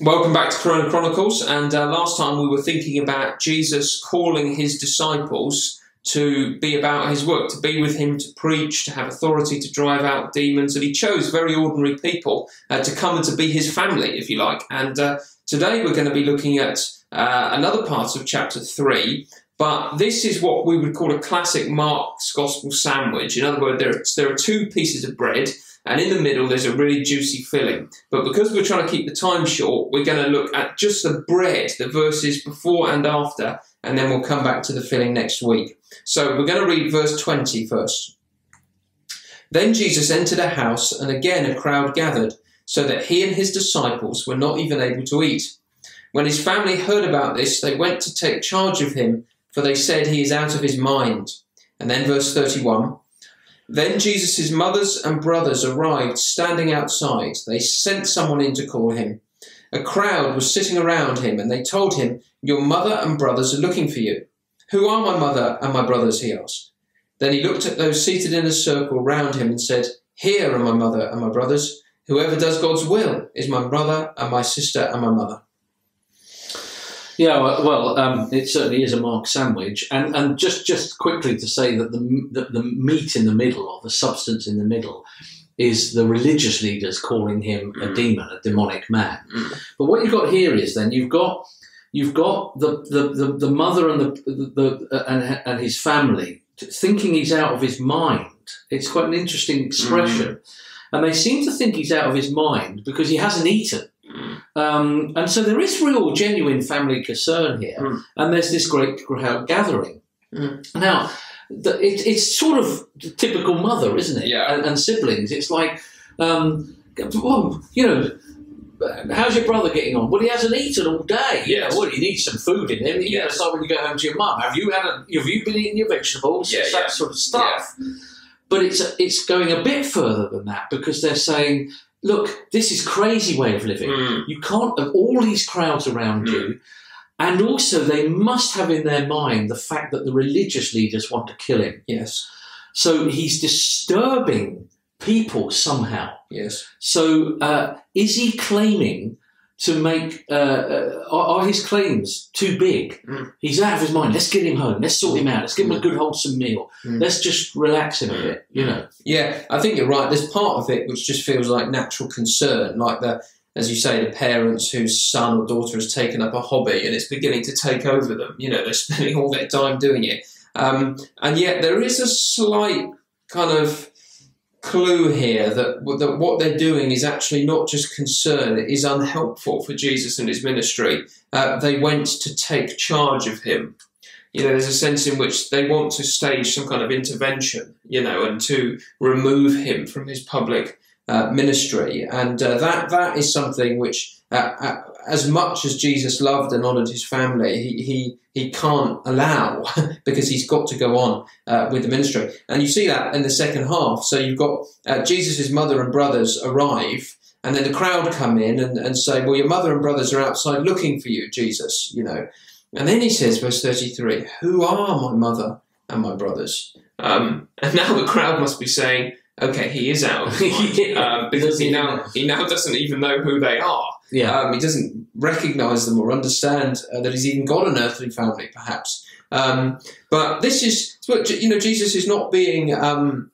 Welcome back to Corona Chronicles. And uh, last time we were thinking about Jesus calling his disciples to be about his work, to be with him, to preach, to have authority to drive out demons. And he chose very ordinary people uh, to come and to be his family, if you like. And uh, today we're going to be looking at uh, another part of chapter 3. But this is what we would call a classic Mark's Gospel sandwich. In other words, there, there are two pieces of bread and in the middle there's a really juicy filling. But because we're trying to keep the time short, we're going to look at just the bread, the verses before and after, and then we'll come back to the filling next week. So we're going to read verse 20 first. Then Jesus entered a house, and again a crowd gathered, so that he and his disciples were not even able to eat. When his family heard about this, they went to take charge of him, for they said he is out of his mind. And then verse 31 then Jesus' mothers and brothers arrived standing outside. They sent someone in to call him. A crowd was sitting around him, and they told him, Your mother and brothers are looking for you. Who are my mother and my brothers? he asked. Then he looked at those seated in a circle round him and said, Here are my mother and my brothers. Whoever does God's will is my brother and my sister and my mother. Yeah, well, um, it certainly is a Mark sandwich, and and just just quickly to say that the, the the meat in the middle or the substance in the middle is the religious leaders calling him a mm. demon, a demonic man. Mm. But what you've got here is then you've got you've got the the, the, the mother and the, the, the uh, and, and his family thinking he's out of his mind. It's quite an interesting expression, mm. and they seem to think he's out of his mind because he hasn't eaten. Um, and so there is real, genuine family concern here, mm. and there's this great gathering. Mm. Now, the, it, it's sort of typical mother, isn't it? Yeah. And, and siblings. It's like, um, well, you know, how's your brother getting on? Well, he hasn't eaten all day. Yeah. Well, you need some food in him. You yes. know, like when you go home to your mum. Have you had? A, have you been eating your vegetables? Yeah, that yeah. sort of stuff. Yeah. But it's it's going a bit further than that because they're saying look, this is crazy way of living. Mm. You can't have all these crowds around mm. you. And also, they must have in their mind the fact that the religious leaders want to kill him. Yes. So he's disturbing people somehow. Yes. So uh, is he claiming to make uh, uh, are, his claims too big? Mm. He's out of his mind. Let's get him home. Let's sort him out. Let's give him a good wholesome meal. Mm. Let's just relax him a bit. You know. Yeah, I think you're right. There's part of it which just feels like natural concern, like the as you say, the parents whose son or daughter has taken up a hobby and it's beginning to take over them. You know, they're spending all their time doing it, um, and yet there is a slight kind of clue here that, that what they're doing is actually not just concern, it is unhelpful for Jesus and his ministry. Uh, they went to take charge of him. You know, there's a sense in which they want to stage some kind of intervention, you know, and to remove him from his public uh, ministry. And uh, that that is something which uh, uh, as much as Jesus loved and honoured his family, he, he, he can't allow because he's got to go on uh, with the ministry. And you see that in the second half. So you've got uh, Jesus' mother and brothers arrive, and then the crowd come in and, and say, Well, your mother and brothers are outside looking for you, Jesus, you know. And then he says, verse 33, Who are my mother and my brothers? Um, and now the crowd must be saying, okay, he is out um, because he now he now doesn't even know who they are. Yeah, um, he doesn't recognise them or understand uh, that he's even got an earthly family, perhaps. Um, but this is, you know, Jesus is not being um,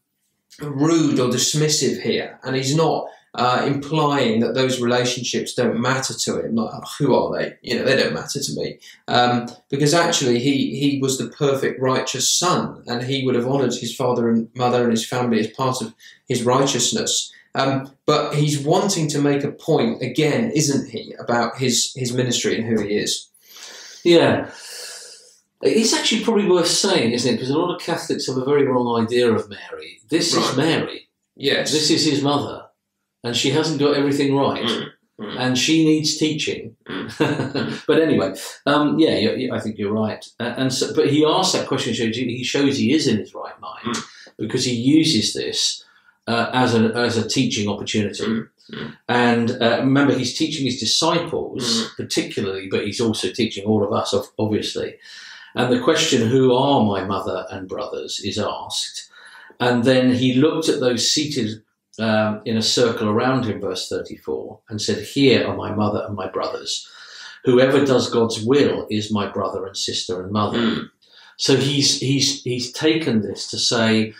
rude or dismissive here, and he's not uh, implying that those relationships don't matter to him. Like, oh, who are they? You know, they don't matter to me. Um, because actually, he he was the perfect righteous son, and he would have honoured his father and mother and his family as part of his righteousness. Um, but he's wanting to make a point again, isn't he, about his his ministry and who he is? Yeah. It's actually probably worth saying, isn't it? Because a lot of Catholics have a very wrong idea of Mary. This right. is Mary. Yes. This is his mother and she hasn't got everything right. Mm. Mm. And she needs teaching, mm. but anyway, um, yeah, I think you're right. And so, but he asks that question. He shows he is in his right mind mm. because he uses this uh, as a as a teaching opportunity. Mm. Mm. And uh, remember, he's teaching his disciples particularly, but he's also teaching all of us, obviously. And the question, "Who are my mother and brothers?" is asked, and then he looked at those seated um, in a circle around him, verse 34, and said, Here are my mother and my brothers. Whoever does God's will is my brother and sister and mother. Mm. So he's he's he's taken this to say,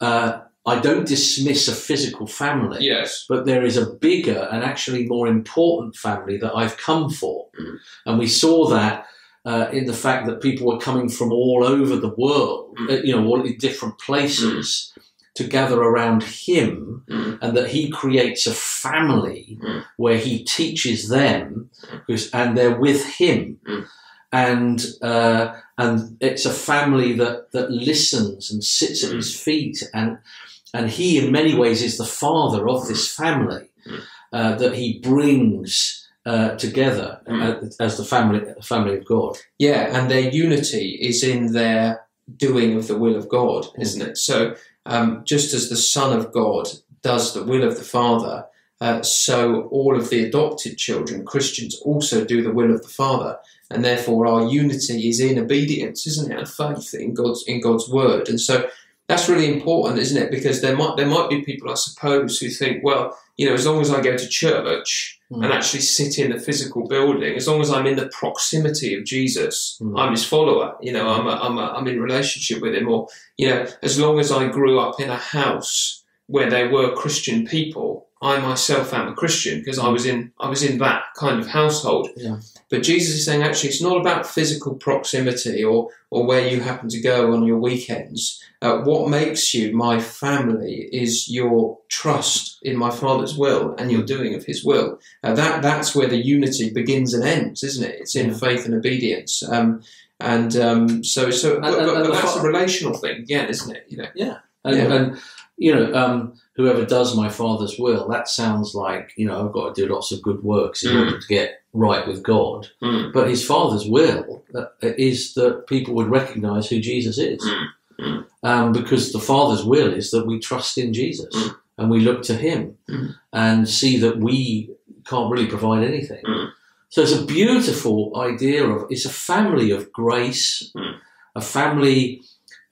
uh, I don't dismiss a physical family, Yes. but there is a bigger and actually more important family that I've come for, Mm. and we saw that. Uh, in the fact that people were coming from all over the world, Mm. you know, all in different places to gather around him, Mm. and that he creates a family Mm. where he teaches them, and they're with him, Mm. and uh, and it's a family that that listens and sits at Mm. his feet, and and he in many ways is the father of this family Mm. uh, that he brings. Uh, together Mm. uh, as the family, family of God. Yeah, and their unity is in their doing of the will of God, isn't it? So, um, just as the Son of God does the will of the Father, uh, so all of the adopted children, Christians, also do the will of the Father, and therefore our unity is in obedience, isn't it, and faith in God's in God's word, and so that's really important, isn't it? Because there might there might be people, I suppose, who think, well, you know, as long as I go to church Mm. and actually sit in the physical building, as long as I'm in the proximity of Jesus, Mm. I'm his follower. You know, I'm a, I'm a, I'm in relationship with him, or you know, as long as I grew up in a house where there were Christian people, I myself am a Christian because I was in I was in that kind of household. Yeah. But Jesus is saying actually, it's not about physical proximity or or where you happen to go on your weekends. Uh, what makes you my family is your trust in my Father's will and your doing of His will. Uh, that that's where the unity begins and ends, isn't it? It's in Yeah. faith and obedience. Um, and um, so, so, And- and- but, and that's a relational thing, again, isn't it? You know, And, Yeah. and you know, um, whoever does my father's will, that sounds like you know I've got to do lots of good works in Mm. order to get right with God. Mm. But his father's will uh, is that people would recognise who Jesus is, Mm. Mm. Um, because the father's will is that we trust in Jesus Mm. and we look to Him Mm. and see that we can't really provide anything. So it's a beautiful idea of it's a family of grace, a family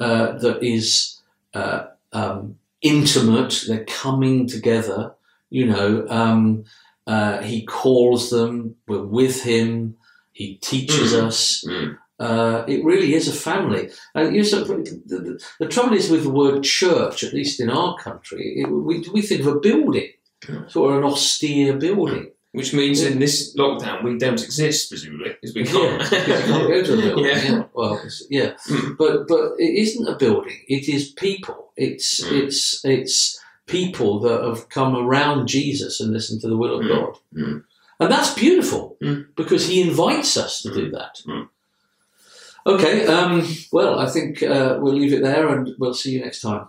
uh, that is uh, um, intimate. They're coming together. You know, um, uh, he calls them. We're with him. He teaches Mm. us. Mm. Uh, it really is a family. And you know, the, the, the trouble is with the word church, at least in our country, it, we, we think of a building, Mm. sort of an austere building. Which means in this lockdown we don't exist, presumably, because we Yeah, can't. because you can't go to a building. Yeah. Yeah. Well, yeah, Mm. but but it isn't a building. It is people. It's Mm. it's it's people that have come around Jesus and listened to the will of Mm. God, Mm. and that's beautiful Mm. because He invites us to do that. Mm. Okay. Um, well, I think uh, we'll leave it there, and we'll see you next time.